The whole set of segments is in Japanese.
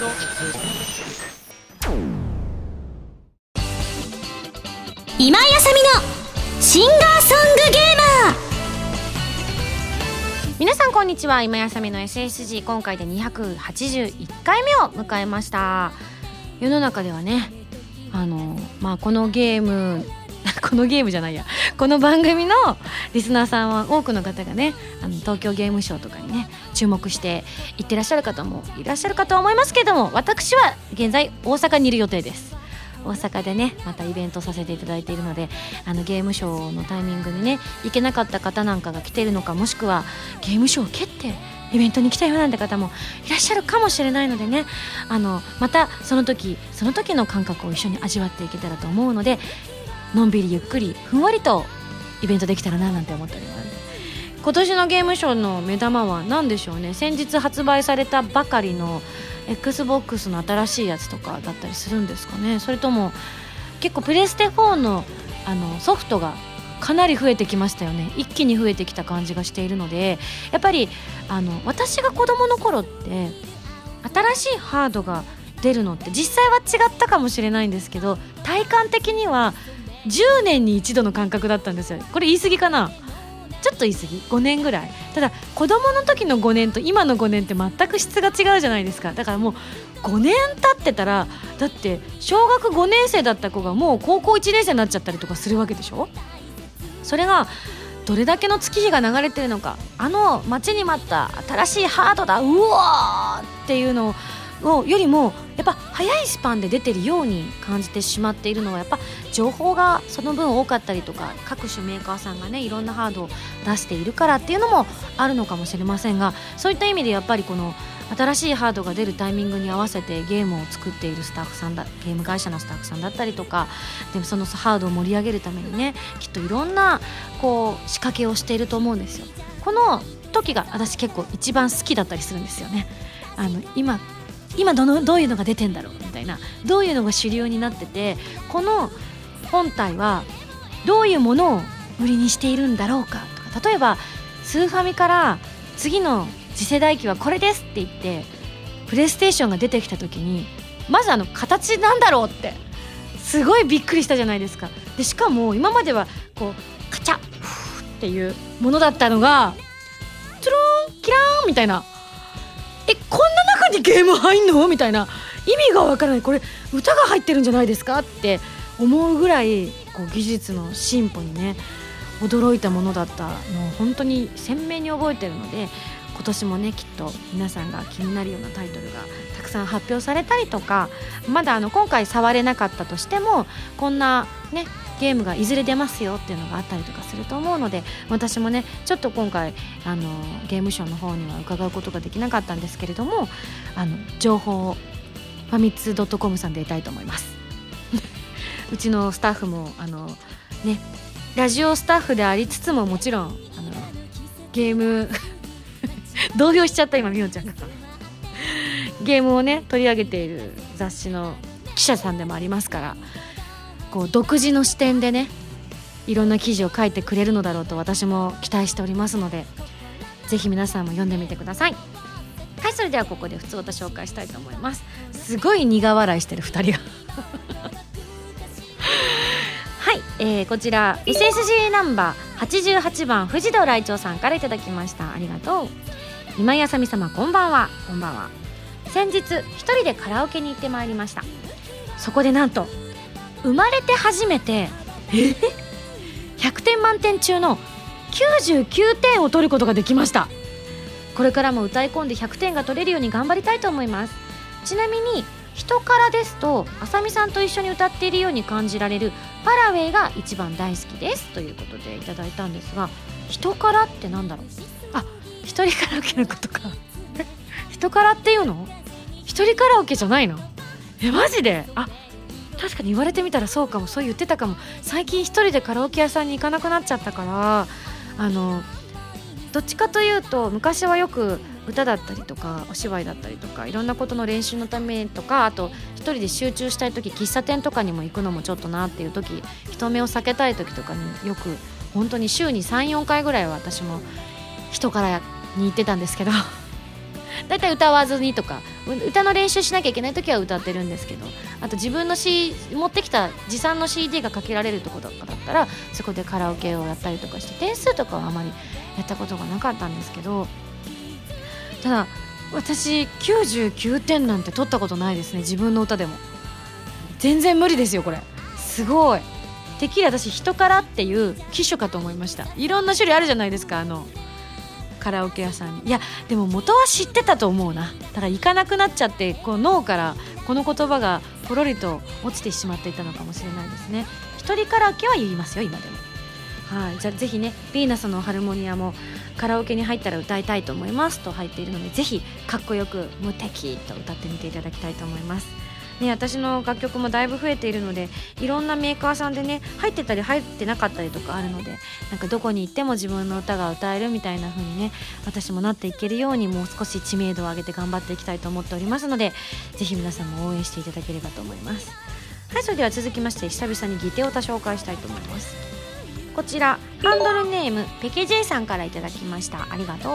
今井あさみのシンガーソングゲーマー。皆さんこんにちは。今やさみの SSG 今回で281回目を迎えました。世の中ではねあのまあこのゲーム このゲームじゃないや。この番組のリスナーさんは多くの方がねあの東京ゲームショウとかにね注目して行ってらっしゃる方もいらっしゃるかと思いますけども私は現在大阪にいる予定です。大阪でねまたイベントさせていただいているのであのゲームショーのタイミングにね行けなかった方なんかが来ているのかもしくはゲームショーを蹴ってイベントに来たよなんて方もいらっしゃるかもしれないのでねあのまたその時その時の感覚を一緒に味わっていけたらと思うのでのんびりゆっくりふんわりとイベントできたらななんて思っております今年のゲームショーの目玉は何でしょうね。先日発売されたばかりの XBOX の新しいやつとかだったりするんですかね。それとも結構プレステ4のあのソフトがかなり増えてきましたよね。一気に増えてきた感じがしているのでやっぱりあの私が子供の頃って新しいハードが出るのって実際は違ったかもしれないんですけど体感的には10年に一度の感覚だったんですよ。これ言い過ぎかな？ちょっと言い過ぎ？5年ぐらい。ただ子供の時の5年と今の5年って全く質が違うじゃないですか。だからもう5年経ってたらだって小学5年生だった子がもう高校1年生になっちゃったりとかするわけでしょ？それがどれだけの月日が流れてるのか。あの待ちに待った新しいハードだ。うわーっていうのをよりもやっぱ早いスパンで出てるように感じてしまっているのはやっぱ情報がその分多かったりとか各種メーカーさんがねいろんなハードを出しているからっていうのもあるのかもしれませんがそういった意味でやっぱりこの新しいハードが出るタイミングに合わせてゲームを作っているスタッフさんだゲーム会社のスタッフさんだったりとかでもそのハードを盛り上げるためにねきっといろんなこう仕掛けをしていると思うんですよ。この時が私結構一番好きだったりするんですよね。あの今今どのどういうのが出てんだろう？みたいな。どういうのが主流になっててこの本体はどういうものを売りにしているんだろうかとか。例えばスーファミから次の次世代機はこれですって言ってプレイステーションが出てきた時にまずあの形なんだろうってすごいびっくりしたじゃないですか。でしかも今まではこうカチャッっていうものだったのがトゥルンキラーンみたいなにゲーム入んの？みたいな。意味がわからない。これ歌が入ってるんじゃないですかって思うぐらいこう技術の進歩にね驚いたものだったのを本当に鮮明に覚えてるので今年もねきっと皆さんが気になるようなタイトルがたくさん発表されたりとかまだあの今回触れなかったとしてもこんなねゲームがいずれ出ますよっていうのがあったりとかすると思うので私もねちょっと今回あのゲームショーの方には伺うことができなかったんですけれどもあの情報をファミツドットコムさんで得たいと思います。うちのスタッフもあのねラジオスタッフでありつつももちろんあのゲーム 動揺しちゃった今みおちゃんが。ゲームをね取り上げている雑誌の記者さんでもありますからこう独自の視点でねいろんな記事を書いてくれるのだろうと私も期待しておりますのでぜひ皆さんも読んでみてください。はいそれではここで普通歌紹介したいと思います。すごい苦笑いしてる2人が。はい、えー、こちら SSG ナンバー88番藤戸来長さんからいただきました。ありがとう。今井あさみ様こんばんは。こんばんは。先日一人でカラオケに行ってまいりました。そこでなんと生まれて初めてえ？100点満点中の99点を取ることができました。これからも歌い込んで100点が取れるように頑張りたいと思います。ちなみに人からですとあさみさんと一緒に歌っているように感じられるパラウェイが一番大好きです。ということでいただいたんですが人からってなんだろう？あ一人カラオケのことか。人からっていうの？一人カラオケじゃないの？えマジで？あ確かに言われてみたらそうかもそう言ってたかも。最近一人でカラオケ屋さんに行かなくなっちゃったからあのどっちかというと昔はよく歌だったりとかお芝居だったりとかいろんなことの練習のためとかあと一人で集中したい時喫茶店とかにも行くのもちょっとなっていう時人目を避けたい時とかによく本当に週に34回ぐらいは私も人からに行ってたんですけど。だいい歌わずにとか歌の練習しなきゃいけない時は歌ってるんですけどあと自分の、C、持ってきた持参の CD がかけられるとこだったらそこでカラオケをやったりとかして点数とかはあまりやったことがなかったんですけどただ私99点なんて取ったことないですね自分の歌でも。全然無理ですよこれ。すごい。てっきり私人からっていう機種かと思いました。いろんな種類あるじゃないですかあのカラオケ屋さんに。いやでも元は知ってたと思うな。だから行かなくなっちゃってこう脳からこの言葉がポロリと落ちてしまっていたのかもしれないですね。一人カラオケは言いますよ今でも。はい。じゃあぜひねヴィーナスのハルモニアもカラオケに入ったら歌いたいと思いますと入っているのでぜひかっこよく無敵と歌ってみていただきたいと思います。ね、私の楽曲もだいぶ増えているのでいろんなメーカーさんでね入ってたり入ってなかったりとかあるのでなんかどこに行っても自分の歌が歌えるみたいな風にね私もなっていけるようにもう少し知名度を上げて頑張っていきたいと思っておりますのでぜひ皆さんも応援していただければと思います。はいそれでは続きまして久々にギテオタ紹介したいと思います。こちらハンドルネームペケジェイさんからいただきました。ありがとう。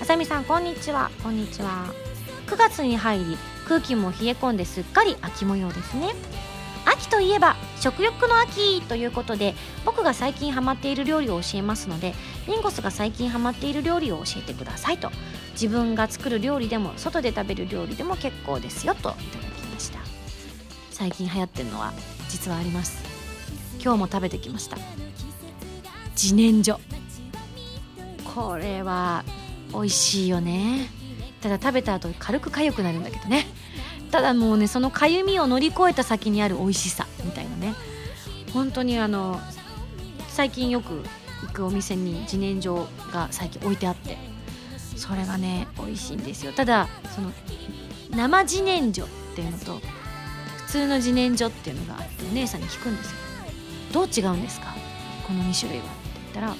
あさみさんこんにちは。こんにちは。9月に入り空気も冷え込んですっかり秋模様ですね。秋といえば食欲の秋ということで僕が最近ハマっている料理を教えますのでリンゴスが最近ハマっている料理を教えてくださいと。自分が作る料理でも外で食べる料理でも結構ですよといただきました。最近流行ってるのは実はあります。今日も食べてきました。自然薯。これは美味しいよね。ただ食べた後軽く痒くなるんだけどね。ただもうねそのかゆみを乗り越えた先にある美味しさみたいなね。本当にあの最近よく行くお店に自然薯が最近置いてあって。それがね美味しいんですよ。ただその生自然薯っていうのと普通の自然薯っていうのがあってお姉さんに聞くんですよ。どう違うんですか？この2種類は。って言ったら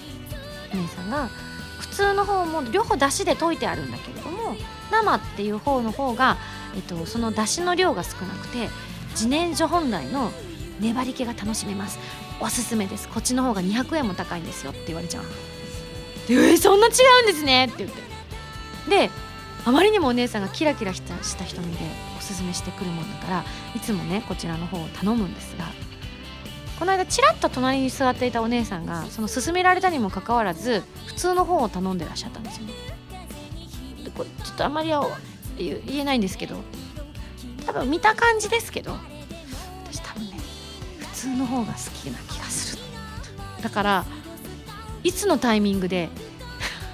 お姉さんが普通の方も両方だしで溶いてあるんだけれ生っていう方の方が、えっと、そのだしの量が少なくて自然薯本来の粘り気が楽しめます。おすすめです。こっちの方が200円も高いんですよ。って言われちゃう。でえー、そんな違うんですね。って言って。であまりにもお姉さんがキラキラしたした瞳でおすすめしてくるもんだからいつもねこちらの方を頼むんですがこの間ちらっと隣に座っていたお姉さんがその勧められたにもかかわらず普通の方を頼んでらっしゃったんですよね。ちょっとあまり言えないんですけど多分見た感じですけど私多分ね普通の方が好きな気がするだからいつのタイミングで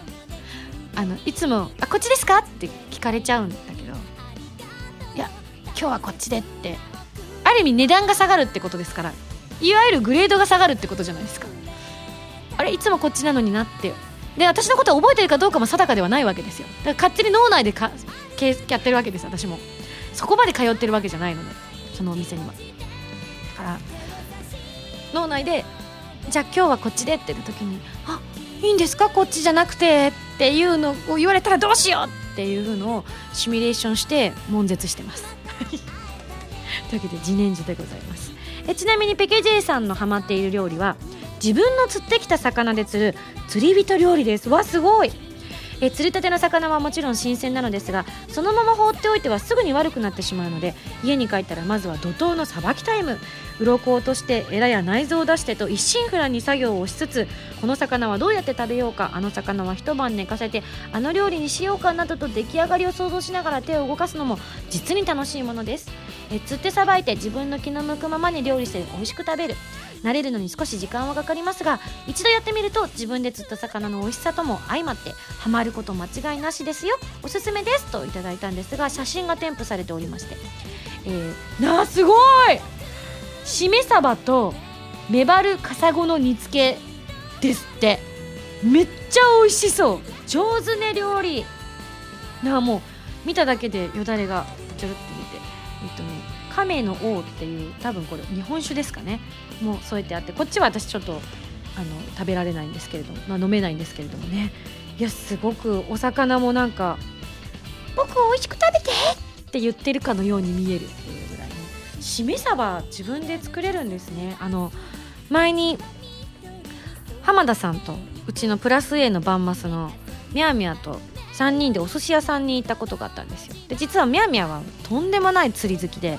あのいつも「あこっちですか?」って聞かれちゃうんだけどいや今日はこっちでってある意味値段が下がるってことですからいわゆるグレードが下がるってことじゃないですかあれいつもこっちなのになってで私のことを覚えてるかどうかも定かではないわけですよ。だから勝手に脳内でかやってるわけです私も。そこまで通ってるわけじゃないのでそのお店には。だから脳内でじゃあ今日はこっちでって言った時にあいいんですか？こっちじゃなくてっていうのを言われたらどうしようっていうのをシミュレーションして悶絶してます。というわけで自然薯でございます。えちなみにペケジェイさんのハマっている料理は自分の釣ってきた魚で釣る釣り人料理です。わすごい。え釣りたての魚はもちろん新鮮なのですがそのまま放っておいてはすぐに悪くなってしまうので家に帰ったらまずは怒涛のさばきタイム。鱗を落としてエラや内臓を出してと一心不乱に作業をしつつこの魚はどうやって食べようかあの魚は一晩寝かせてあの料理にしようかなどと出来上がりを想像しながら手を動かすのも実に楽しいものです。え釣ってさばいて自分の気の向くままに料理して美味しく食べる。慣れるのに少し時間はかかりますが一度やってみると自分で釣った魚の美味しさとも相まってハマること間違いなしですよ。おすすめですといただいたんですが写真が添付されておりまして、えー、なあすごい！しめ鯖とメバルカサゴの煮付けですって。めっちゃ美味しそう。上手ね料理。なあもう見ただけでよだれがちょろっ亀の王っていう多分これ日本酒ですかね。もう添えてあってこっちは私ちょっとあの食べられないんですけれども、まあ、飲めないんですけれどもね。いやすごくお魚もなんか僕美味しく食べてって言ってるかのように見えるっていうぐらいねしめ鯖自分で作れるんですね。あの前に浜田さんとうちのプラス A のバンマスのみやみやと3人でお寿司屋さんに行ったことがあったんですよ。で実はみやみやはとんでもない釣り好きで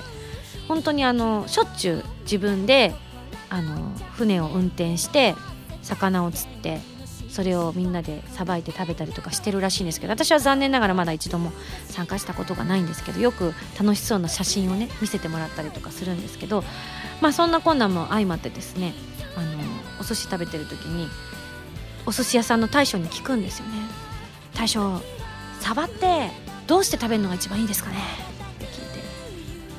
本当にあのしょっちゅう自分であの船を運転して魚を釣ってそれをみんなでさばいて食べたりとかしてるらしいんですけど私は残念ながらまだ一度も参加したことがないんですけどよく楽しそうな写真をね見せてもらったりとかするんですけどまあそんな困難も相まってですねあのお寿司食べてる時にお寿司屋さんの大将に聞くんですよね大将サバってどうして食べるのが一番いいですかね？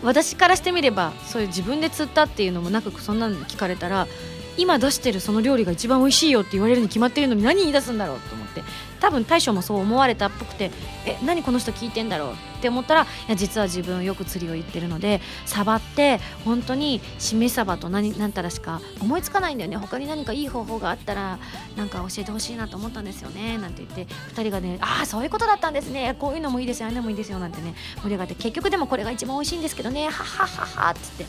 私からしてみればそういう自分で釣ったっていうのもなくそんなの聞かれたら今出してるその料理が一番美味しいよって言われるに決まってるのに何言い出すんだろうと思って多分大将もそう思われたっぽくてえ何この人聞いてんだろうって思ったらいや実は自分よく釣りを言ってるのでサバって本当にしめサバと何何たらしか思いつかないんだよね。他に何かいい方法があったらなんか教えてほしいなと思ったんですよね。なんて言って2人がねああそういうことだったんですね。こういうのもいいですよ。ああいうのもいいですよ。なんてね盛り上がって結局でもこれが一番美味しいんですけどね。はっはっはっはっつって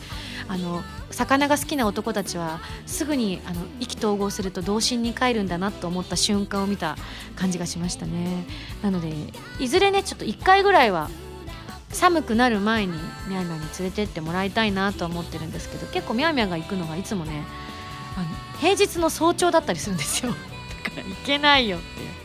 あの魚が好きな男たちはすぐにあの意気投合すると童心に帰るんだなと思った瞬間を見た感じがしましたね。なのでいずれねちょっと1回ぐらいは寒くなる前にみゃみゃに連れてってもらいたいなと思ってるんですけど結構みゃみゃが行くのがいつもねあの平日の早朝だったりするんですよ。だから行けないよっていう。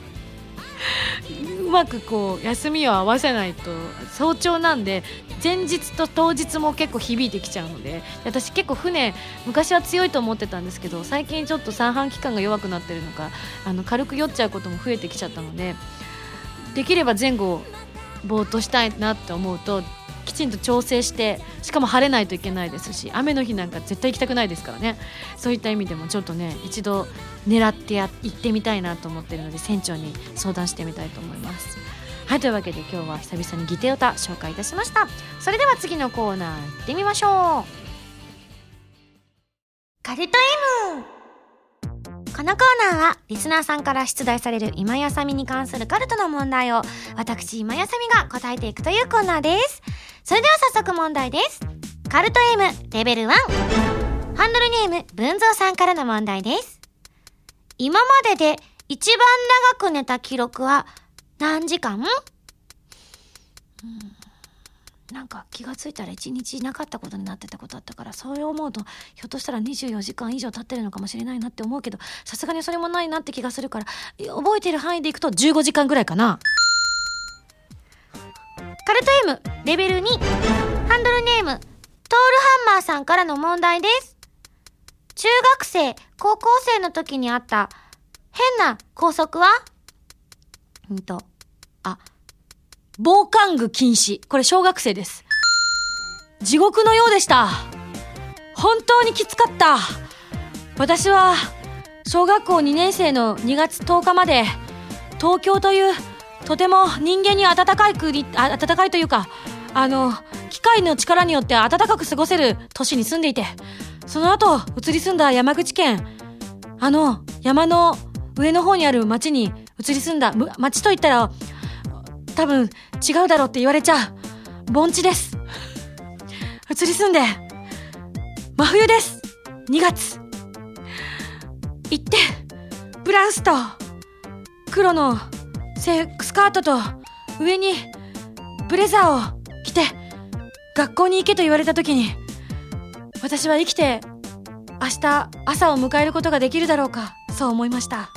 うまくこう休みを合わせないと早朝なんで前日と当日も結構響いてきちゃうので私結構船昔は強いと思ってたんですけど最近ちょっと三半規管が弱くなってるのかあの軽く酔っちゃうことも増えてきちゃったのでできれば前後ぼーっとしたいなって思うときちんと調整してしかも晴れないといけないですし雨の日なんか絶対行きたくないですからね。そういった意味でもちょっとね一度狙ってや行ってみたいなと思ってるので船長に相談してみたいと思います。はいというわけで今日は久々にギテオタ紹介いたしました。それでは次のコーナー行ってみましょう。カルト M このコーナーはリスナーさんから出題される今やさみに関するカルトの問題を私今やさみが答えていくというコーナーです。それでは早速問題です。カルト M レベル1ハンドルネーム文蔵さんからの問題です。今までで一番長く寝た記録は何時間？なんか気がついたら一日なかったことになってたことあったからそれを思うとひょっとしたら24時間以上経ってるのかもしれないなって思うけどさすがにそれもないなって気がするから覚えてる範囲でいくと15時間ぐらいかな。カルト M レベル2ハンドルネームトールハンマーさんからの問題です。中学生高校生の時にあった変な校則は？うんとあ防寒具禁止。これ小学生です。地獄のようでした。本当にきつかった。私は小学校2年生の2月10日まで東京というとても人間に暖かい国暖かいというかあの機械の力によって暖かく過ごせる都市に住んでいてその後移り住んだ山口県あの山の上の方にある町に移り住んだ町といったら多分違うだろうって言われちゃう。盆地です。移り住んで。真冬です。2月。行ってブラウスと黒の制服スカートと上にブレザーを着て学校に行けと言われた時に私は生きて明日朝を迎えることができるだろうかそう思いました。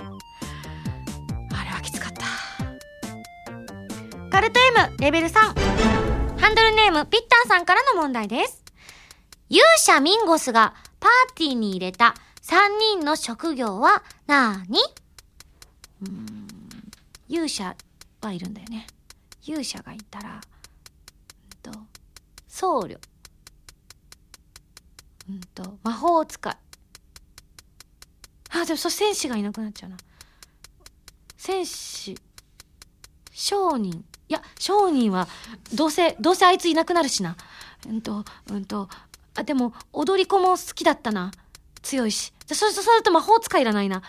カルト M レベル3ハンドルネームピッタンさんからの問題です。勇者ミンゴスがパーティーに入れた3人の職業はなーに勇者はいるんだよね。勇者がいたらうんと僧侶。うんと魔法使い。あでもそう戦士がいなくなっちゃうな。戦士商人。いや商人はどうせどうせあいついなくなるしな。うんとうんとあでも踊り子も好きだったな。強いし。じゃそそそれと魔法使いいらないな。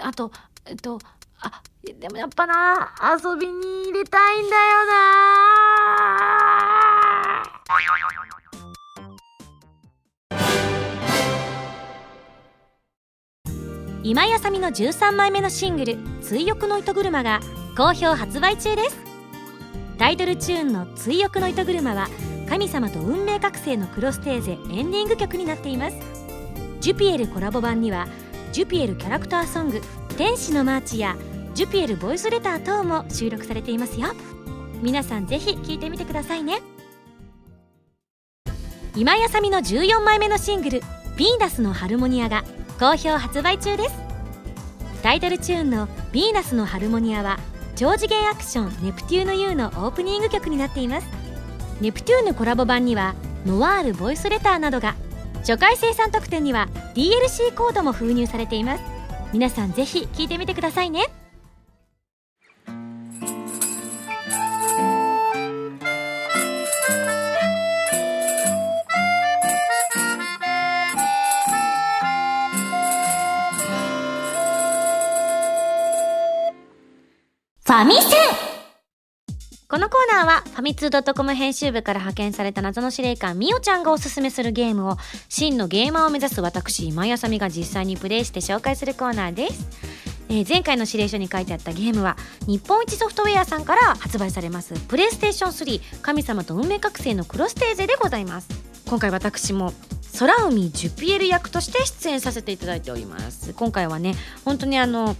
あとえっとあでもやっぱな遊びに入れたいんだよな。今やさみの13枚目のシングル「追憶の糸車」が好評発売中です。タイトルチューンの「追憶の糸車」は神様と運命覚醒のクロステーゼエンディング曲になっています。ジュピエルコラボ版にはジュピエルキャラクターソング「天使のマーチ」やジュピエルボイスレター等も収録されていますよ。皆さんぜひ聴いてみてくださいね。今井麻美の14枚目のシングル「ヴィーナスのハルモニア」が好評発売中です。タイトルチューンの「ヴィーナスのハルモニア」は超次元アクション「ネプテューヌ U」のオープニング曲になっています。ネプテューヌコラボ版にはノワールボイスレターなどが初回生産特典には DLC コードも封入されています。皆さんぜひ聴いてみてくださいね。ァミセン。このコーナーはファミツー .com 編集部から派遣された謎の司令官みおちゃんがおすすめするゲームを真のゲーマーを目指す私今井あさみが実際にプレイして紹介するコーナーです、えー前回の指令書に書いてあったゲームは日本一ソフトウェアさんから発売されます。プレイステーション3神様と運命覚醒のクロステーゼでございます。今回私も空海ジュピエル役として出演させていただいております今回はね本当にあの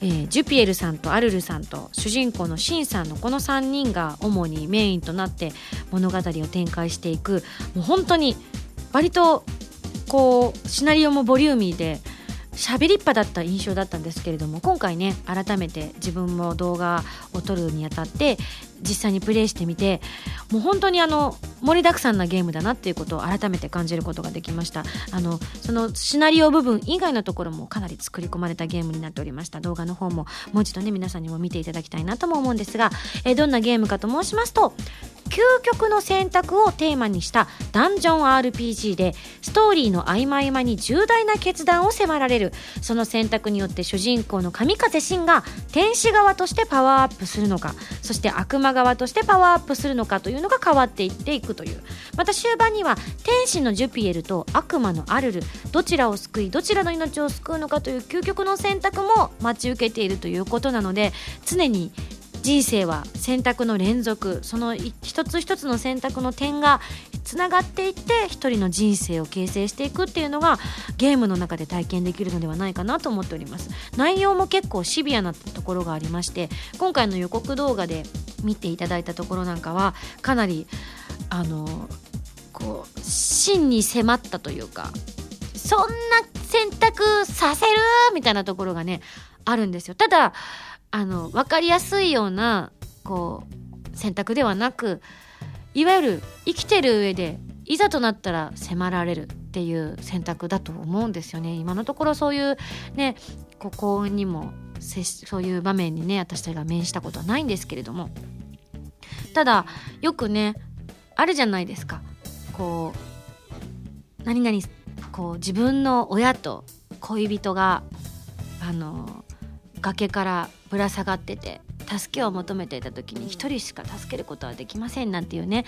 えージュピエルさんとアルルさんと主人公のシンさんのこの3人が主にメインとなって物語を展開していくもう本当に割とこうシナリオもボリューミーで喋りっぱだった印象だったんですけれども今回ね改めて自分も動画を撮るにあたって実際にプレイしてみてもう本当にあの盛りだくさんなゲームだなっていうことを改めて感じることができました。あのそのシナリオ部分以外のところもかなり作り込まれたゲームになっておりました。動画の方ももう一度ね皆さんにも見ていただきたいなとも思うんですが、えーどんなゲームかと申しますと究極の選択をテーマにしたダンジョン RPG でストーリーの合間合間に重大な決断を迫られる。その選択によって主人公の神風真が天使側としてパワーアップするのかそして悪魔側としてパワーアップするのかというのが変わっていっていくという。また終盤には天使のジュピエルと悪魔のアルルどちらを救いどちらの命を救うのかという究極の選択も待ち受けているということなので常に人生は選択の連続その一つ一つの選択の点がつながっていって一人の人生を形成していくっていうのがゲームの中で体験できるのではないかなと思っております。内容も結構シビアなところがありまして今回の予告動画で見ていただいたところなんかはかなりあのこう真に迫ったというかそんな選択させる？みたいなところがねあるんですよ。ただあの分かりやすいようなこう選択ではなくいわゆる生きてる上でいざとなったら迫られるっていう選択だと思うんですよね。今のところそういうねこう幸運にもそういう場面にね私たちが面したことはないんですけれども。ただよくねあるじゃないですか。こう何々こう自分の親と恋人があの崖からぶら下がってて助けを求めていた時に一人しか助けることはできませんなんていうね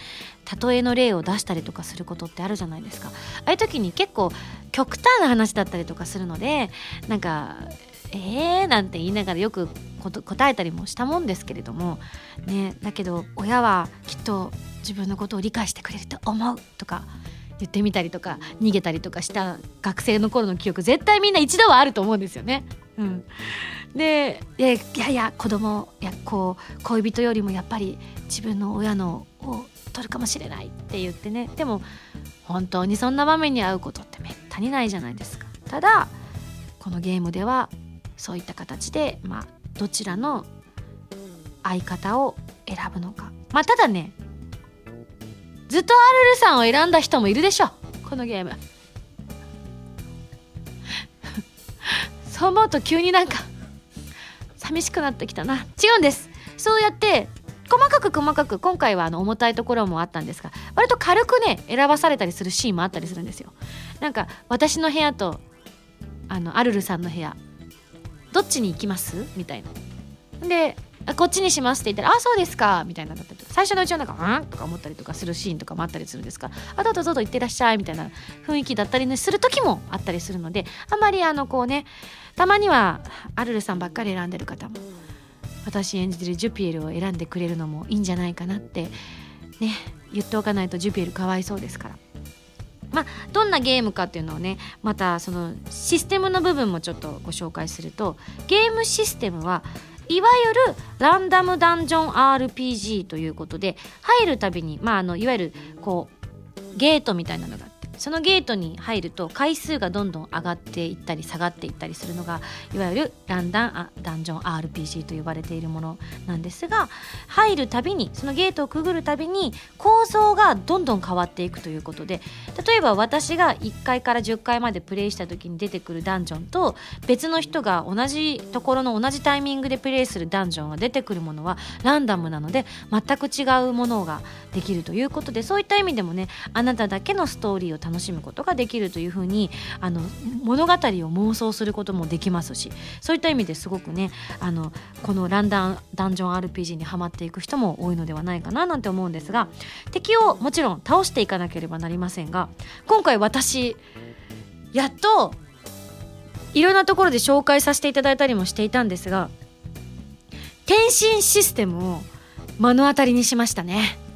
例えの例を出したりとかすることってあるじゃないですか。ああいう時に結構極端な話だったりとかするのでなんか「えー」なんて言いながらよく答えたりもしたもんですけれどもねだけど親はきっと自分のことを理解してくれると思うとか言ってみたりとか逃げたりとかした学生の頃の記憶絶対みんな一度はあると思うんですよね。うん、ででいやいや子供やこう恋人よりもやっぱり自分の親のを取るかもしれないって言ってね。でも本当にそんな場面に遭うことってめったにないじゃないですか。ただこのゲームではそういった形で、まあ、どちらの相方を選ぶのか。まあただねずっとアルルさんを選んだ人もいるでしょこのゲーム。そう思うと急になんか寂しくなってきたな。違うんです。そうやって細かく細かく今回はあの重たいところもあったんですが割と軽くね選ばされたりするシーンもあったりするんですよ。なんか私の部屋とあのアルルさんの部屋どっちに行きます？みたいな。であこっちにしますって言ったら「あそうですか」みたいなだったり最初のうちはなんか「うん?」とか思ったりとかするシーンとかもあったりするんですが「あどうぞどうぞ行ってらっしゃい」みたいな雰囲気だったり、ね、する時もあったりするのであんまりあのこうねたまにはアルルさんばっかり選んでる方も私演じてるジュピエルを選んでくれるのもいいんじゃないかなってね言っておかないとジュピエルかわいそうですから。まあ、どんなゲームかっていうのをねまたそのシステムの部分もちょっとご紹介するとゲームシステムはいわゆるランダムダンジョン RPG ということで入るたびに、まあ、あのいわゆるこうゲートみたいなのがそのゲートに入ると回数がどんどん上がっていったり下がっていったりするのがいわゆるランダンあダンジョン RPG と呼ばれているものなんですが入るたびにそのゲートをくぐるたびに構造がどんどん変わっていくということで例えば私が1階から10階までプレイした時に出てくるダンジョンと別の人が同じところの同じタイミングでプレイするダンジョンが出てくるものはランダムなので全く違うものができるということでそういった意味でもねあなただけのストーリーを楽しむことができるというふうにあの物語を妄想することもできますしそういった意味ですごくねあのこのランダンダンジョン RPG にはまっていく人も多いのではないかななんて思うんですが敵をもちろん倒していかなければなりませんが今回私やっといろんなところで紹介させていただいたりもしていたんですが転身システムを目の当たりにしましたね。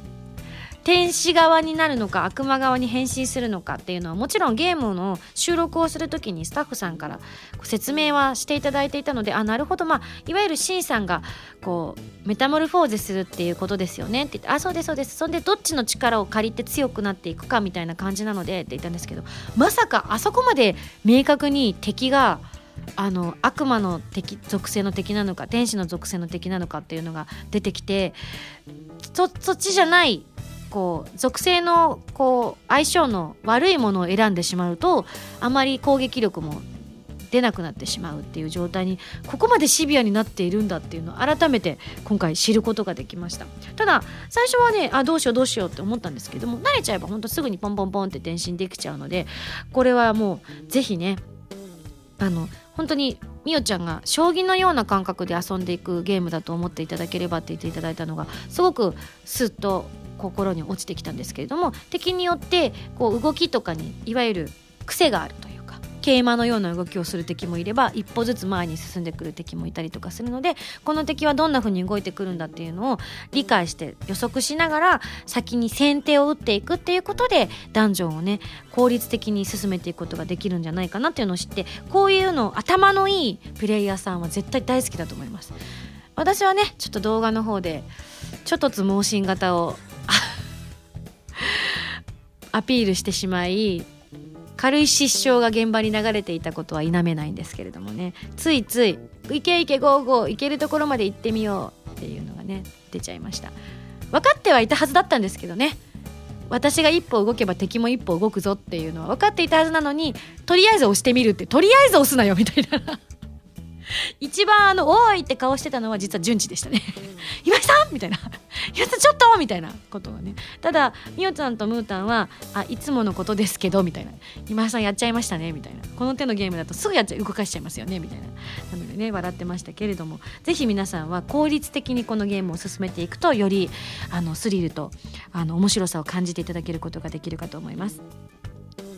天使側になるのか悪魔側に変身するのかっていうのはもちろんゲームの収録をする時にスタッフさんから説明はしていただいていたのであなるほど。まあいわゆるシンさんがこうメタモルフォーゼするっていうことですよね。って言ってあそうですそうです。そんでどっちの力を借りて強くなっていくかみたいな感じなのでって言ったんですけどまさかあそこまで明確に敵があの悪魔の敵属性の敵なのか天使の属性の敵なのかっていうのが出てきてそそっちじゃないこう属性のこう相性の悪いものを選んでしまうとあまり攻撃力も出なくなってしまうっていう状態にここまでシビアになっているんだっていうのを改めて今回知ることができました。ただ最初はねあどうしようどうしようって思ったんですけども慣れちゃえばほんとすぐにポンポンポンって転身できちゃうのでこれはもう是非ねあの本当にみおちゃんが将棋のような感覚で遊んでいくゲームだと思っていただければって言っていただいたのがすごくスッと心に落ちてきたんですけれども敵によってこう動きとかにいわゆる癖があるというか桂馬のような動きをする敵もいれば一歩ずつ前に進んでくる敵もいたりとかするのでこの敵はどんな風に動いてくるんだっていうのを理解して予測しながら先に先手を打っていくっていうことでダンジョンをね効率的に進めていくことができるんじゃないかなっていうのを知ってこういうの頭のいいプレイヤーさんは絶対大好きだと思います。私はねちょっと動画の方でちょっとつ盲信型を アピールしてしまい軽い失笑が現場に流れていたことは否めないんですけれどもね。ついつい「いけいけゴーゴー行けるところまで行ってみよう」っていうのがね出ちゃいました。分かってはいたはずだったんですけどね。私が一歩動けば敵も一歩動くぞっていうのは分かっていたはずなのにとりあえず押してみるってとりあえず押すなよみたいな。一番あの「おーい!」って顔してたのは実は順次でしたね。岩井さんみたいな「岩井さんちょっと!」みたいなことがね。ただみおちゃんとムータンは「あいつものことですけど」みたいな「今井さんやっちゃいましたね」みたいな。この手のゲームだとすぐやっちゃ動かしちゃいますよねみたいな。なのでね笑ってましたけれども。ぜひ皆さんは効率的にこのゲームを進めていくとよりあのスリルとあの面白さを感じていただけることができるかと思います。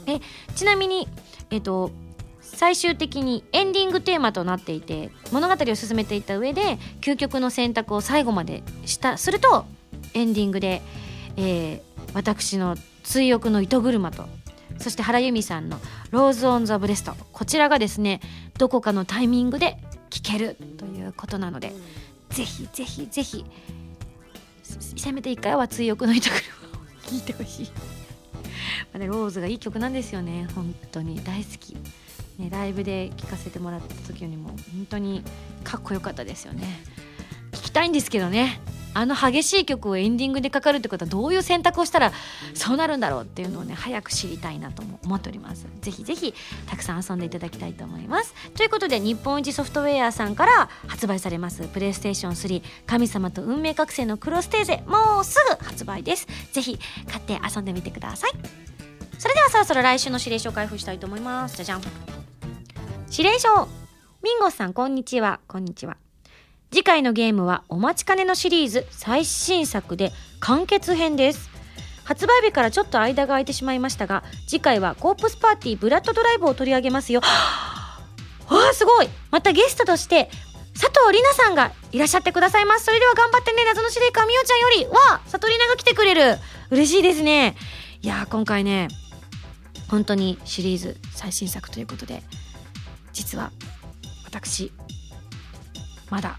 えちなみに、えっと、最終的にエンディングテーマとなっていて物語を進めていった上で究極の選択を最後までした。するとエンディングで、えー、私の追憶の糸車とそして原由美さんの「 Rose on the Breast」こちらがですねどこかのタイミングで聴ける。ということなのでぜひぜひぜひせめて1回は追憶の糸車を聴いてほしい。まあね、ローズがいい曲なんですよね。本当に。大好き。ね、ライブで聴かせてもらった時にも本当にかっこよかったですよね。聞きたいんですけどねあの激しい曲をエンディングでかかるってことはどういう選択をしたらそうなるんだろうっていうのをね早く知りたいなとも思っております。ぜひぜひたくさん遊んでいただきたいと思います。ということで日本一ソフトウェアさんから発売されますプレイステーション3神様と運命覚醒のクロステーゼもうすぐ発売です。ぜひ買って遊んでみてください。それではそろそろ来週の指令書を開封したいと思います。じゃじゃん。指令書。ミンゴさんこんにちは。こんにちは。次回のゲームはお待ちかねのシリーズ。最新作で完結編です。発売日からちょっと間が空いてしまいましたが次回はコープスパーティーブラッドドライブを取り上げますよ。わあすごい。またゲストとして佐藤里奈さんがいらっしゃってくださいます。それでは頑張ってね謎の司令官みおちゃんより。わあ佐藤里奈が来てくれる。嬉しいですね。いや今回ね本当にシリーズ最新作ということで実は私まだ。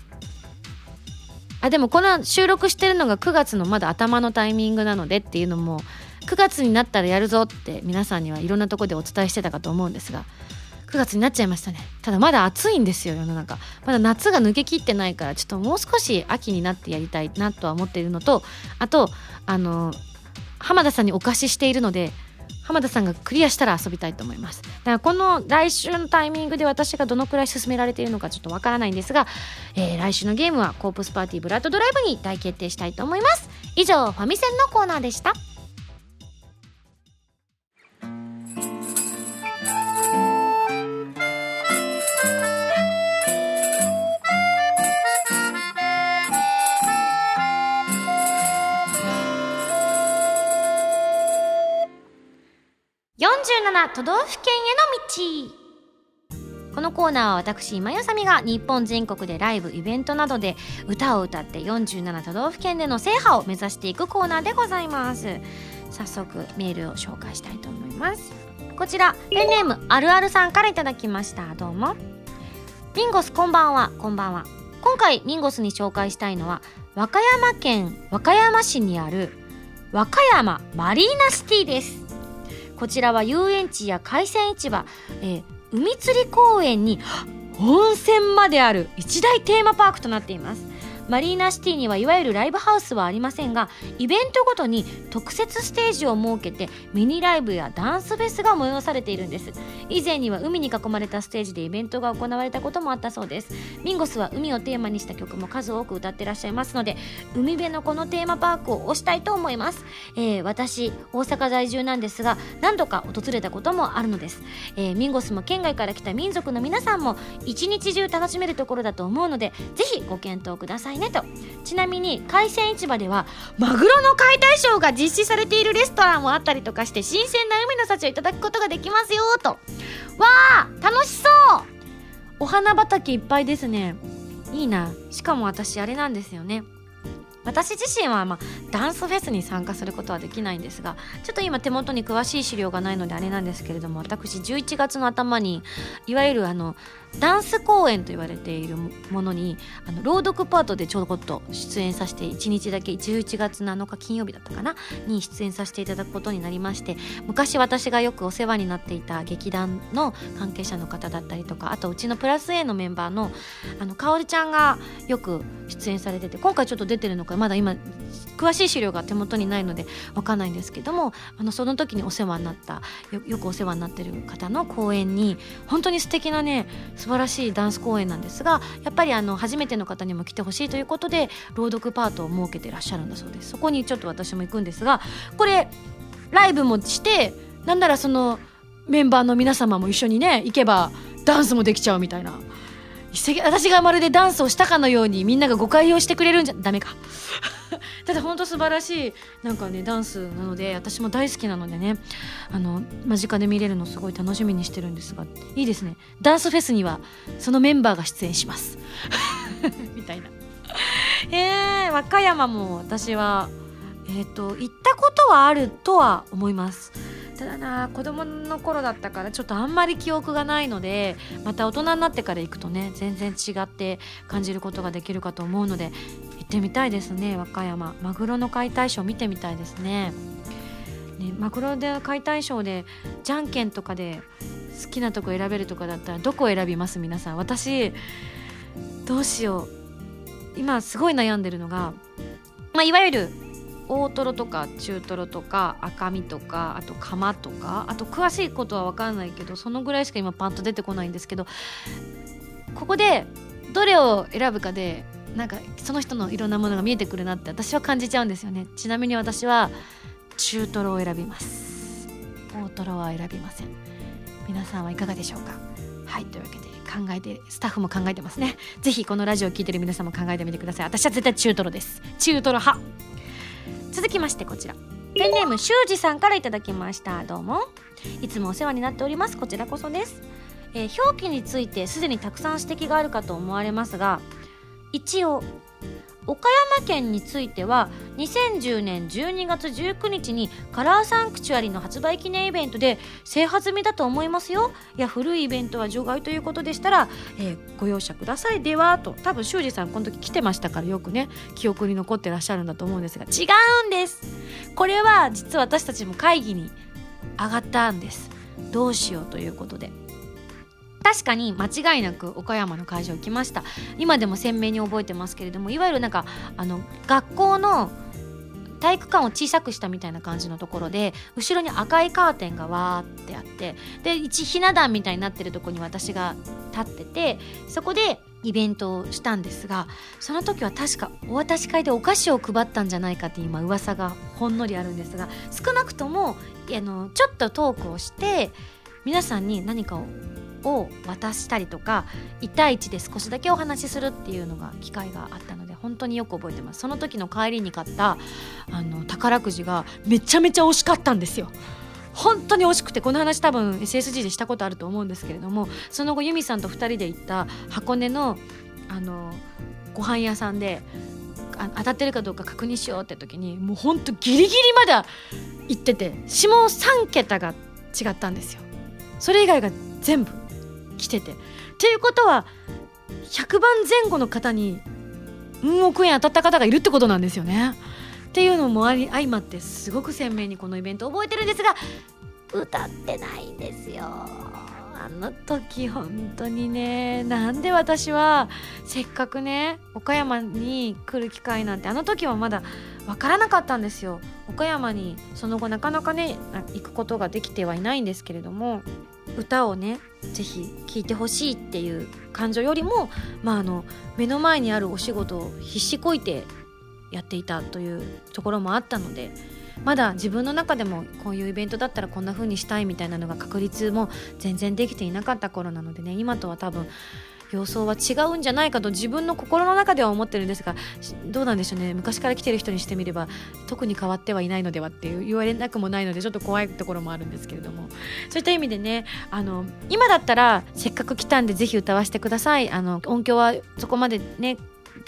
あでもこの収録してるのが9月のまだ頭のタイミングなのでっていうのも9月になったらやるぞって皆さんにはいろんなとこでお伝えしてたかと思うんですが9月になっちゃいましたね。ただまだ暑いんですよ世の中。まだ夏が抜けきってないからちょっともう少し秋になってやりたいなとは思っているのとあとあの浜田さんにお貸ししているので浜田さんがクリアしたら遊びたいと思います。だからこの来週のタイミングで私がどのくらい進められているのかちょっとわからないんですが、えー、来週のゲームはコープスパーティーブラッドドライブに大決定したいと思います。以上ファミセンのコーナーでした。47都道府県への道。このコーナーは私今やさみが日本全国でライブイベントなどで歌を歌って47都道府県での制覇を目指していくコーナーでございます。早速メールを紹介したいと思います。こちらペンネームあるあるさんから頂きました。どうも。ミンゴスこんばんは。こんばんは。今回ミンゴスに紹介したいのは和歌山県和歌山市にある和歌山マリーナシティです。こちらは遊園地や海鮮市場、えー、海釣り公園に温泉まである一大テーマパークとなっています。マリーナシティにはいわゆるライブハウスはありませんがイベントごとに特設ステージを設けてミニライブやダンスフェスが催されているんです。以前には海に囲まれたステージでイベントが行われたこともあったそうです。ミンゴスは海をテーマにした曲も数多く歌ってらっしゃいますので海辺のこのテーマパークを推したいと思います、えー、私大阪在住なんですが何度か訪れたこともあるのです、えー、ミンゴスも県外から来た民族の皆さんも一日中楽しめるところだと思うのでぜひご検討ください。いねと。ちなみに海鮮市場ではマグロの解体ショーが実施されているレストランもあったりとかして新鮮な海の幸をいただくことができますよと。わあ楽しそう。お花畑いっぱいですね。いいな。しかも私あれなんですよね。私自身は、まあ、ダンスフェスに参加することはできないんですがちょっと今手元に詳しい資料がないのであれなんですけれども私11月の頭にいわゆるあのダンス公演と言われているものにあの朗読パートでちょこっと出演させて1日だけ11月7日金曜日だったかなに出演させていただくことになりまして昔私がよくお世話になっていた劇団の関係者の方だったりとかあとうちのプラス A のメンバーのあのかおりちゃんがよく出演されてて今回ちょっと出てるのかまだ今詳しい資料が手元にないので分かんないんですけどもあのその時にお世話になったよくお世話になってる方の公演に本当に素敵なね素晴らしいダンス公演なんですがやっぱりあの初めての方にも来てほしいということで朗読パートを設けてらっしゃるんだそうです。そこにちょっと私も行くんですがこれライブもしてなんならそのメンバーの皆様も一緒にね行けばダンスもできちゃうみたいな。私がまるでダンスをしたかのようにみんなが誤解をしてくれるんじゃダメか。ただ本当素晴らしいなんかねダンスなので私も大好きなのでねあの間近で見れるのすごい楽しみにしてるんですがいいですね。ダンスフェスにはそのメンバーが出演します。みたいな。えー、和歌山も私はえっ、ー、と行ったことはあるとは思います。ただな子供の頃だったからちょっとあんまり記憶がないのでまた大人になってから行くとね全然違って感じることができるかと思うので行ってみたいですね和歌山。マグロの解体ショー見てみたいですね。ねマグロで解体ショーでじゃんけんとかで好きなとこ選べるとかだったらどこ選びます？皆さん。私どうしよう。今すごい悩んでるのが、まあ、いわゆる大トロとか中トロとか赤身とかあと釜とかあと詳しいことは分かんないけどそのぐらいしか今パンと出てこないんですけどここでどれを選ぶかでなんかその人のいろんなものが見えてくるなって私は感じちゃうんですよね。ちなみに私は中トロを選びます。大トロは選びません。皆さんはいかがでしょうか？はいというわけで考えてスタッフも考えてますね。ぜひこのラジオを聴いてる皆さんも考えてみてください。私は絶対中トロです。中トロ派。続きましてこちら。ペンネーム修二さんからいただきました。どうも。いつもお世話になっております。こちらこそです、えー表記についてすでにたくさん指摘があるかと思われますが一応岡山県については2010年12月19日にカラーサンクチュアリの発売記念イベントで制覇済みだと思いますよいや古いイベントは除外ということでしたら、えーご容赦くださいではと多分修二さんこの時来てましたからよくね記憶に残ってらっしゃるんだと思うんですが違うんです！これは実は私たちも会議に上がったんです。どうしようということで。確かに間違いなく岡山の会場行きました。今でも鮮明に覚えてますけれどもいわゆるなんかあの学校の体育館を小さくしたみたいな感じのところで後ろに赤いカーテンがわーってあってで一ひな壇みたいになってるとこに私が立っててそこでイベントをしたんですがその時は確かお渡し会でお菓子を配ったんじゃないかって今噂がほんのりあるんですが少なくともあのちょっとトークをして皆さんに何かをを渡したりとか1対1で少しだけお話しするっていうのが機会があったので本当によく覚えてます。その時の帰りに買ったあの宝くじがめちゃめちゃ惜しかったんですよ。本当に惜しくてこの話多分 SSG でしたことあると思うんですけれどもその後ユミさんと2人で行った箱根のあのご飯屋さんであ当たってるかどうか確認しようって時にもうほんとギリギリまで行ってて下3桁が違ったんですよ。それ以外が全部。来てて。っていうことは100番前後の方に運億円当たった方がいるってことなんですよね。っていうのもあり相まってすごく鮮明にこのイベント覚えてるんですが歌ってないんですよ。あの時本当にねなんで私はせっかくね岡山に来る機会なんてあの時はまだ分からなかったんですよ。岡山にその後なかなかね行くことができてはいないんですけれども。歌をねぜひ聴いてほしいっていう感情よりも、まあ、あの目の前にあるお仕事を必死こいてやっていたというところもあったのでまだ自分の中でもこういうイベントだったらこんな風にしたいみたいなのが確率も全然できていなかった頃なのでね今とは多分様相は違うんじゃないかと自分の心の中では思ってるんですがどうなんでしょうね。昔から来てる人にしてみれば特に変わってはいないのではっていう言われなくもないのでちょっと怖いところもあるんですけれども。そういった意味でねあの今だったらせっかく来たんでぜひ歌わせてください。あの音響はそこまでね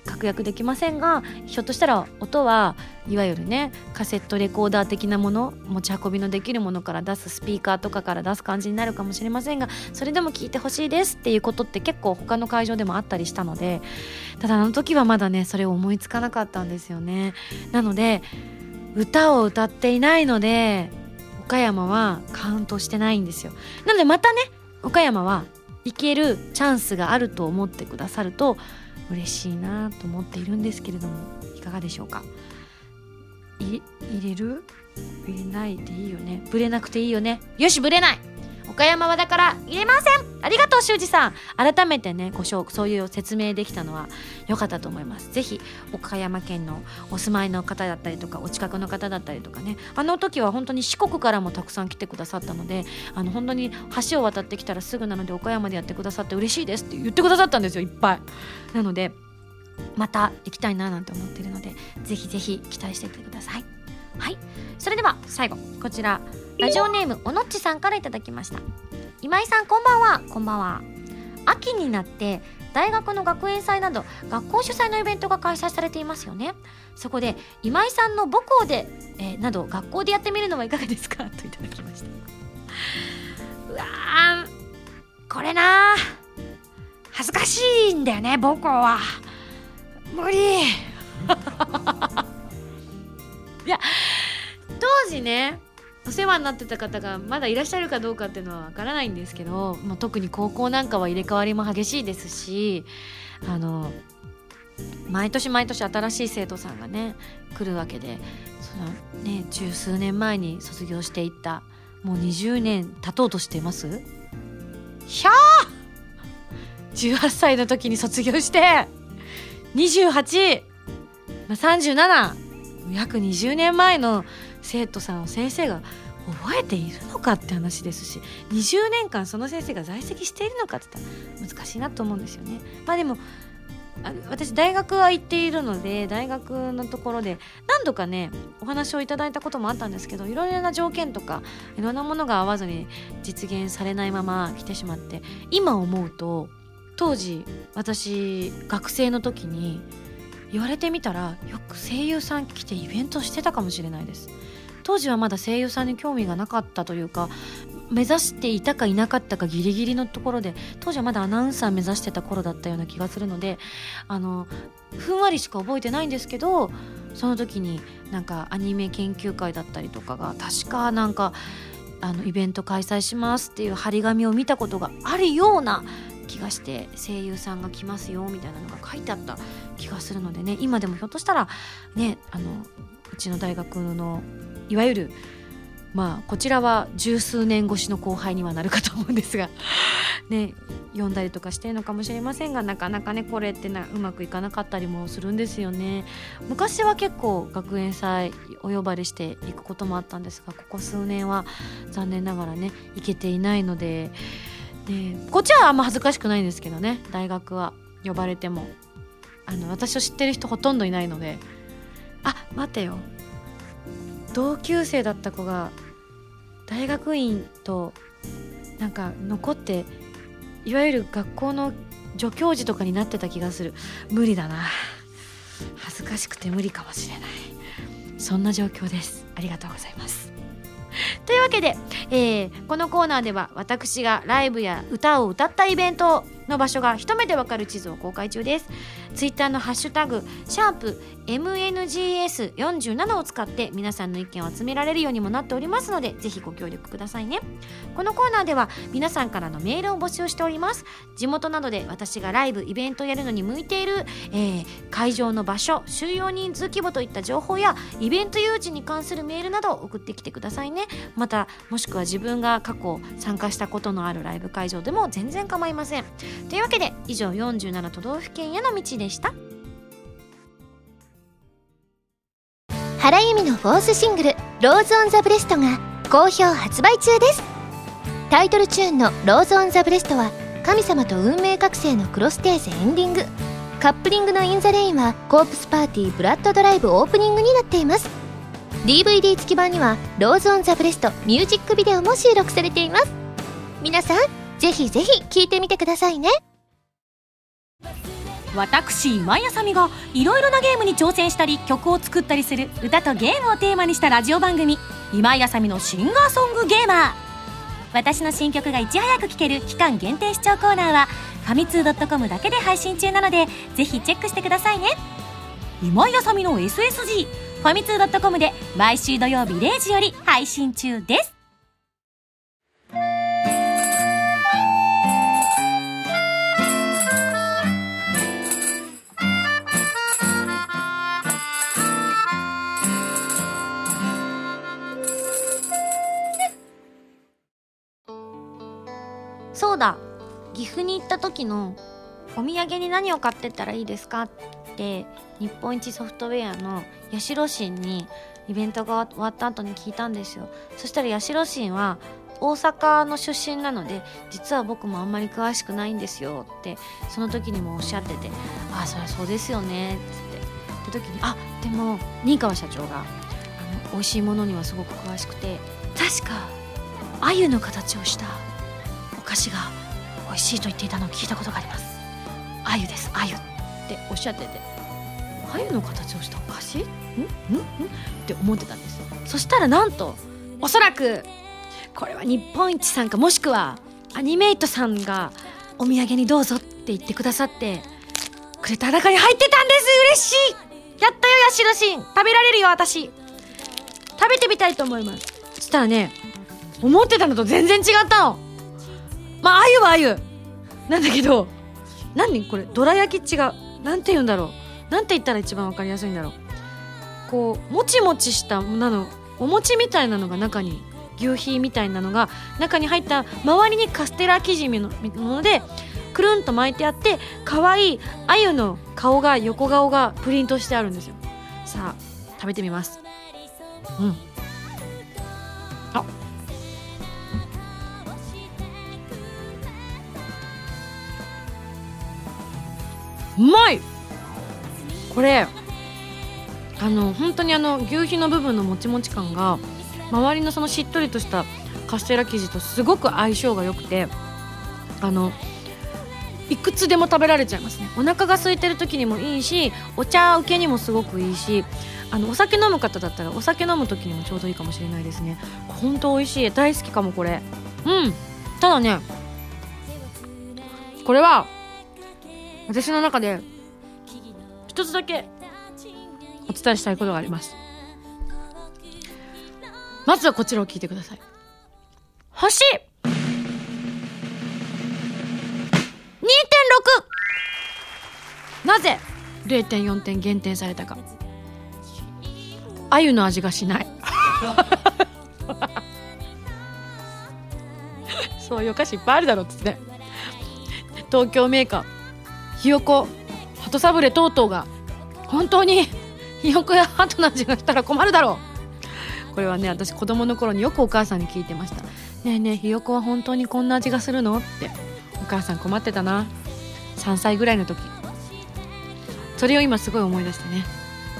確約できませんがひょっとしたら音はいわゆるねカセットレコーダー的なもの持ち運びのできるものから出すスピーカーとかから出す感じになるかもしれませんがそれでも聞いてほしいですっていうことって結構他の会場でもあったりしたのでただあの時はまだねそれを思いつかなかったんですよね。なので歌を歌っていないので岡山はカウントしてないんですよ。なのでまたね岡山は行けるチャンスがあると思ってくださると嬉しいなと思っているんですけれどもいかがでしょうか？い入れる？入れないでいいよね。ぶれなくていいよね。よしぶれない！岡山はだから入れません。ありがとう修二さん。改めてねご紹そういう説明できたのは良かったと思います。ぜひ岡山県のお住まいの方だったりとかお近くの方だったりとかね。あの時は本当に四国からもたくさん来てくださったのであの本当に橋を渡ってきたらすぐなので岡山でやってくださって嬉しいですって言ってくださったんですよいっぱい。なのでまた行きたいななんて思ってるのでぜひぜひ期待していてください。はい。それでは最後こちらラジオネームおのっちさんからいただきました。今井さんこんばんは。こんばんは。秋になって大学の学園祭など学校主催のイベントが開催されていますよね。そこで今井さんの母校で、えーなど学校でやってみるのはいかがですか？といただきました。うわーこれな恥ずかしいんだよね母校は。無理。いや当時ねお世話になってた方がまだいらっしゃるかどうかっていうのはわからないんですけど、まあ、特に高校なんかは入れ替わりも激しいですしあの毎年毎年新しい生徒さんがね来るわけでそのね十数年前に卒業していったもう20年経とうとしてます？ひゃー！18歳の時に卒業して28ま37約20年前の生徒さんを先生が覚えているのかって話ですし20年間その先生が在籍しているのかって言ったら難しいなと思うんですよね。まあでもあ私大学は行っているので大学のところで何度かねお話をいただいたこともあったんですけどいろいろな条件とかいろんなものが合わずに実現されないまま来てしまって今思うと当時私学生の時に言われてみたらよく声優さん来てイベントしてたかもしれないです。当時はまだ声優さんに興味がなかったというか目指していたかいなかったかギリギリのところで当時はまだアナウンサー目指してた頃だったような気がするのであのふんわりしか覚えてないんですけどその時になんかアニメ研究会だったりとかが確かなんかあのイベント開催しますっていう張り紙を見たことがあるような気がして声優さんが来ますよみたいなのが書いてあった気がするのでね。今でもひょっとしたらねあのうちの大学のいわゆるまあこちらは十数年越しの後輩にはなるかと思うんですが ね読んだりとかしてるのかもしれませんがなかなかねこれってなうまくいかなかったりもするんですよね。昔は結構学園祭お呼ばれしていくこともあったんですがここ数年は残念ながらね行けていないので、ね、こっちはあんま恥ずかしくないんですけどね。大学は呼ばれても。あの私を知ってる人ほとんどいないので。あ待てよ。同級生だった子が大学院となんか残っていわゆる学校の助教授とかになってた気がする。無理だな。恥ずかしくて無理かもしれない。そんな状況です。ありがとうございます。というわけで、えー、このコーナーでは私がライブや歌を歌ったイベントをの場所が一目でわかる地図を公開中です。ツイッターのハッシュタグシャープ MNGS47 を使って皆さんの意見を集められるようにもなっておりますのでぜひご協力くださいね。このコーナーでは皆さんからのメールを募集しております。地元などで私がライブイベントやるのに向いている、えー、会場の場所収容人数規模といった情報やイベント誘致に関するメールなどを送ってきてくださいね。またもしくは自分が過去参加したことのあるライブ会場でも全然構いません。というわけで以上47都道府県への道でした。原由美の fourth シングル「Rose on the Breast」が好評発売中です。タイトルチューンの「Rose on the Breast」は神様と運命覚醒のクロステーゼエンディング。カップリングの「 In the Rain」はコープスパーティーブラッドドライブオープニングになっています。DVD 付き版には「Rose on the Breast」ミュージックビデオも収録されています。皆さんぜひぜひ聴いてみてくださいね。私今井あさみがいろいろなゲームに挑戦したり曲を作ったりする歌とゲームをテーマにしたラジオ番組「今井あさみのシンガーソングゲーマー」私の新曲がいち早く聴ける期間限定視聴コーナーはファミツー .com だけで配信中なのでぜひチェックしてくださいね。今井あさみの SSG ファミツー .com で毎週土曜日0時より配信中です。そうだ。岐阜に行った時のお土産に何を買ってったらいいですかって日本一ソフトウェアの八代新にイベントが終わった後に聞いたんですよ。そしたら八代新は大阪の出身なので実は僕もあんまり詳しくないんですよってその時にもおっしゃってて「ああそりゃそうですよね」っつって。って時に「あでも新川社長があの美味しいものにはすごく詳しくて確か鮎の形をした菓子が美味しいと言っていたのを聞いたことがあります。鮎です鮎っておっしゃってて。鮎の形をしたお菓子？ん？ん？ん？って思ってたんです。そしたらなんとおそらくこれは日本一さんかもしくはアニメイトさんがお土産にどうぞって言ってくださってくれた中に入ってたんです。嬉しい。やったよヤシロシン。食べられるよ私。食べてみたいと思います。そしたらね思ってたのと全然違ったの。まあ鮎は鮎なんだけど何？これどら焼き違う。なんて言うんだろう。なんて言ったら一番わかりやすいんだろう。こうもちもちしたなの。お餅みたいなのが中に牛皮みたいなのが中に入った周りにカステラ生地のものでくるんと巻いてあって可愛い鮎の顔が横顔がプリントしてあるんですよ。さあ食べてみます。うん。うまい。これあの本当にあの牛皮の部分のもちもち感が周りのそのしっとりとしたカステラ生地とすごく相性が良くてあのいくつでも食べられちゃいますね。お腹が空いてる時にもいいしお茶受けにもすごくいいしあのお酒飲む方だったらお酒飲む時にもちょうどいいかもしれないですね。ほんと美味しい。大好きかもこれ。うん。ただねこれは私の中で一つだけお伝えしたいことがあります。まずはこちらを聞いてください。星！2.6なぜ0.4点減点されたか。鮎の味がしない。そういうお菓子いっぱいあるだろうっつって東京メーカー。ひよこ鳩サブレ等々が本当にひよこや鳩の味がしたら困るだろう。これはね私子供の頃によくお母さんに聞いてました「ねえねえひよこは本当にこんな味がするの?」って。お母さん困ってたな。3歳ぐらいの時。それを今すごい思い出してね。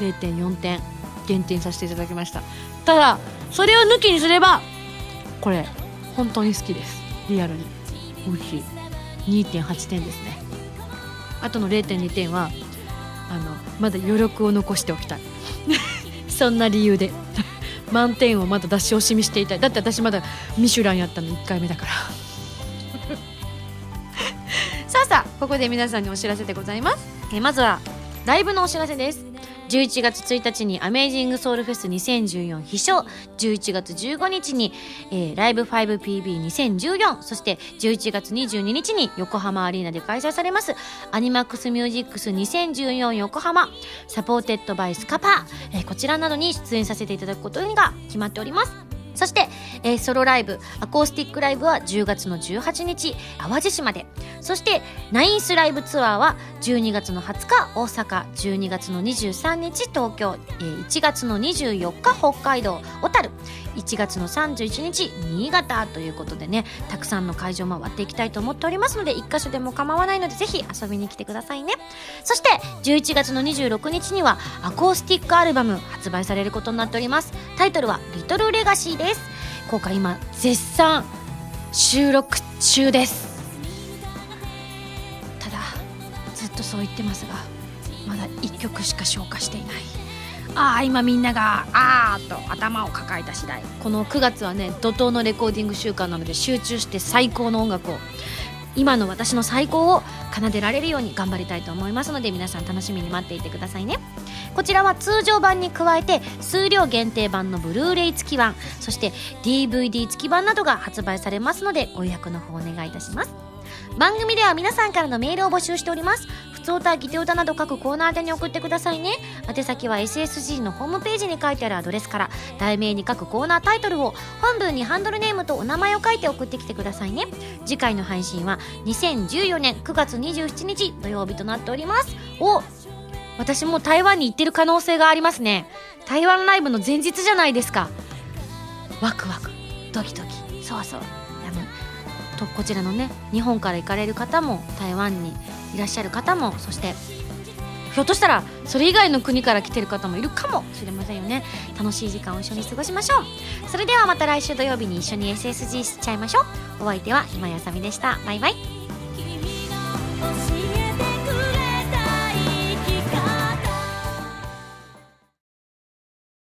0.4点減点させていただきました。ただそれを抜きにすればこれ本当に好きです。リアルに。美味しい。2.8点ですね。あとの0.2点はあのまだ余力を残しておきたい。そんな理由で。満点をまだ出し惜しみしていたい。だって私まだミシュランやったの1回目だから。さあさあここで皆さんにお知らせでございます。えまずはライブのお知らせです。11月1日にアメージングソウルフェス2014秘書11月15日に、えー、ライブ 5PB2014 そして11月22日に横浜アリーナで開催されます。アニマックスミュージックス2014横浜。サポーテッドバイスカパー、えー、こちらなどに出演させていただくことが決まっております。そして、えー、ソロライブ、アコースティックライブは10月の18日、淡路島で。そして、ナインスライブツアーは12月の20日、大阪、12月の23日、東京、えー、1月の24日、北海道、小樽、1月の31日、新潟ということでね、たくさんの会場回っていきたいと思っておりますので、1箇所でも構わないので、ぜひ遊びに来てくださいね。そして、11月の26日には、アコースティックアルバム発売されることになっております。タイトルは、リトルレガシーです。今回今、絶賛収録中です。ただ、ずっとそう言ってますが、まだ1曲しか消化していない。ああ今みんながあーと頭を抱えた次第。この9月はね怒涛のレコーディング週間なので集中して最高の音楽を今の私の最高を奏でられるように頑張りたいと思いますので皆さん楽しみに待っていてくださいね。こちらは通常版に加えて数量限定版のブルーレイ付き版そして DVD 付き版などが発売されますのでご予約の方お願いいたします。番組では皆さんからのメールを募集しております。普通歌ギテ歌など各コーナー宛に送ってくださいね宛先は SSG のホームページに書いてあるアドレスから題名に書くコーナータイトルを本文にハンドルネームとお名前を書いて送ってきてくださいね次回の配信は2014年9月27日土曜日となっておりますお私も台湾に行ってる可能性がありますね台湾ライブの前日じゃないですかワクワクドキドキそうそうあのとこちらのね日本から行かれる方も台湾にいらっしゃる方もそしてひょっとしたらそれ以外の国から来てる方もいるかもしれませんよね。楽しい時間を一緒に過ごしましょう。それではまた来週土曜日に一緒に SSG しちゃいましょう。お相手は今やさみでした。バイバイ。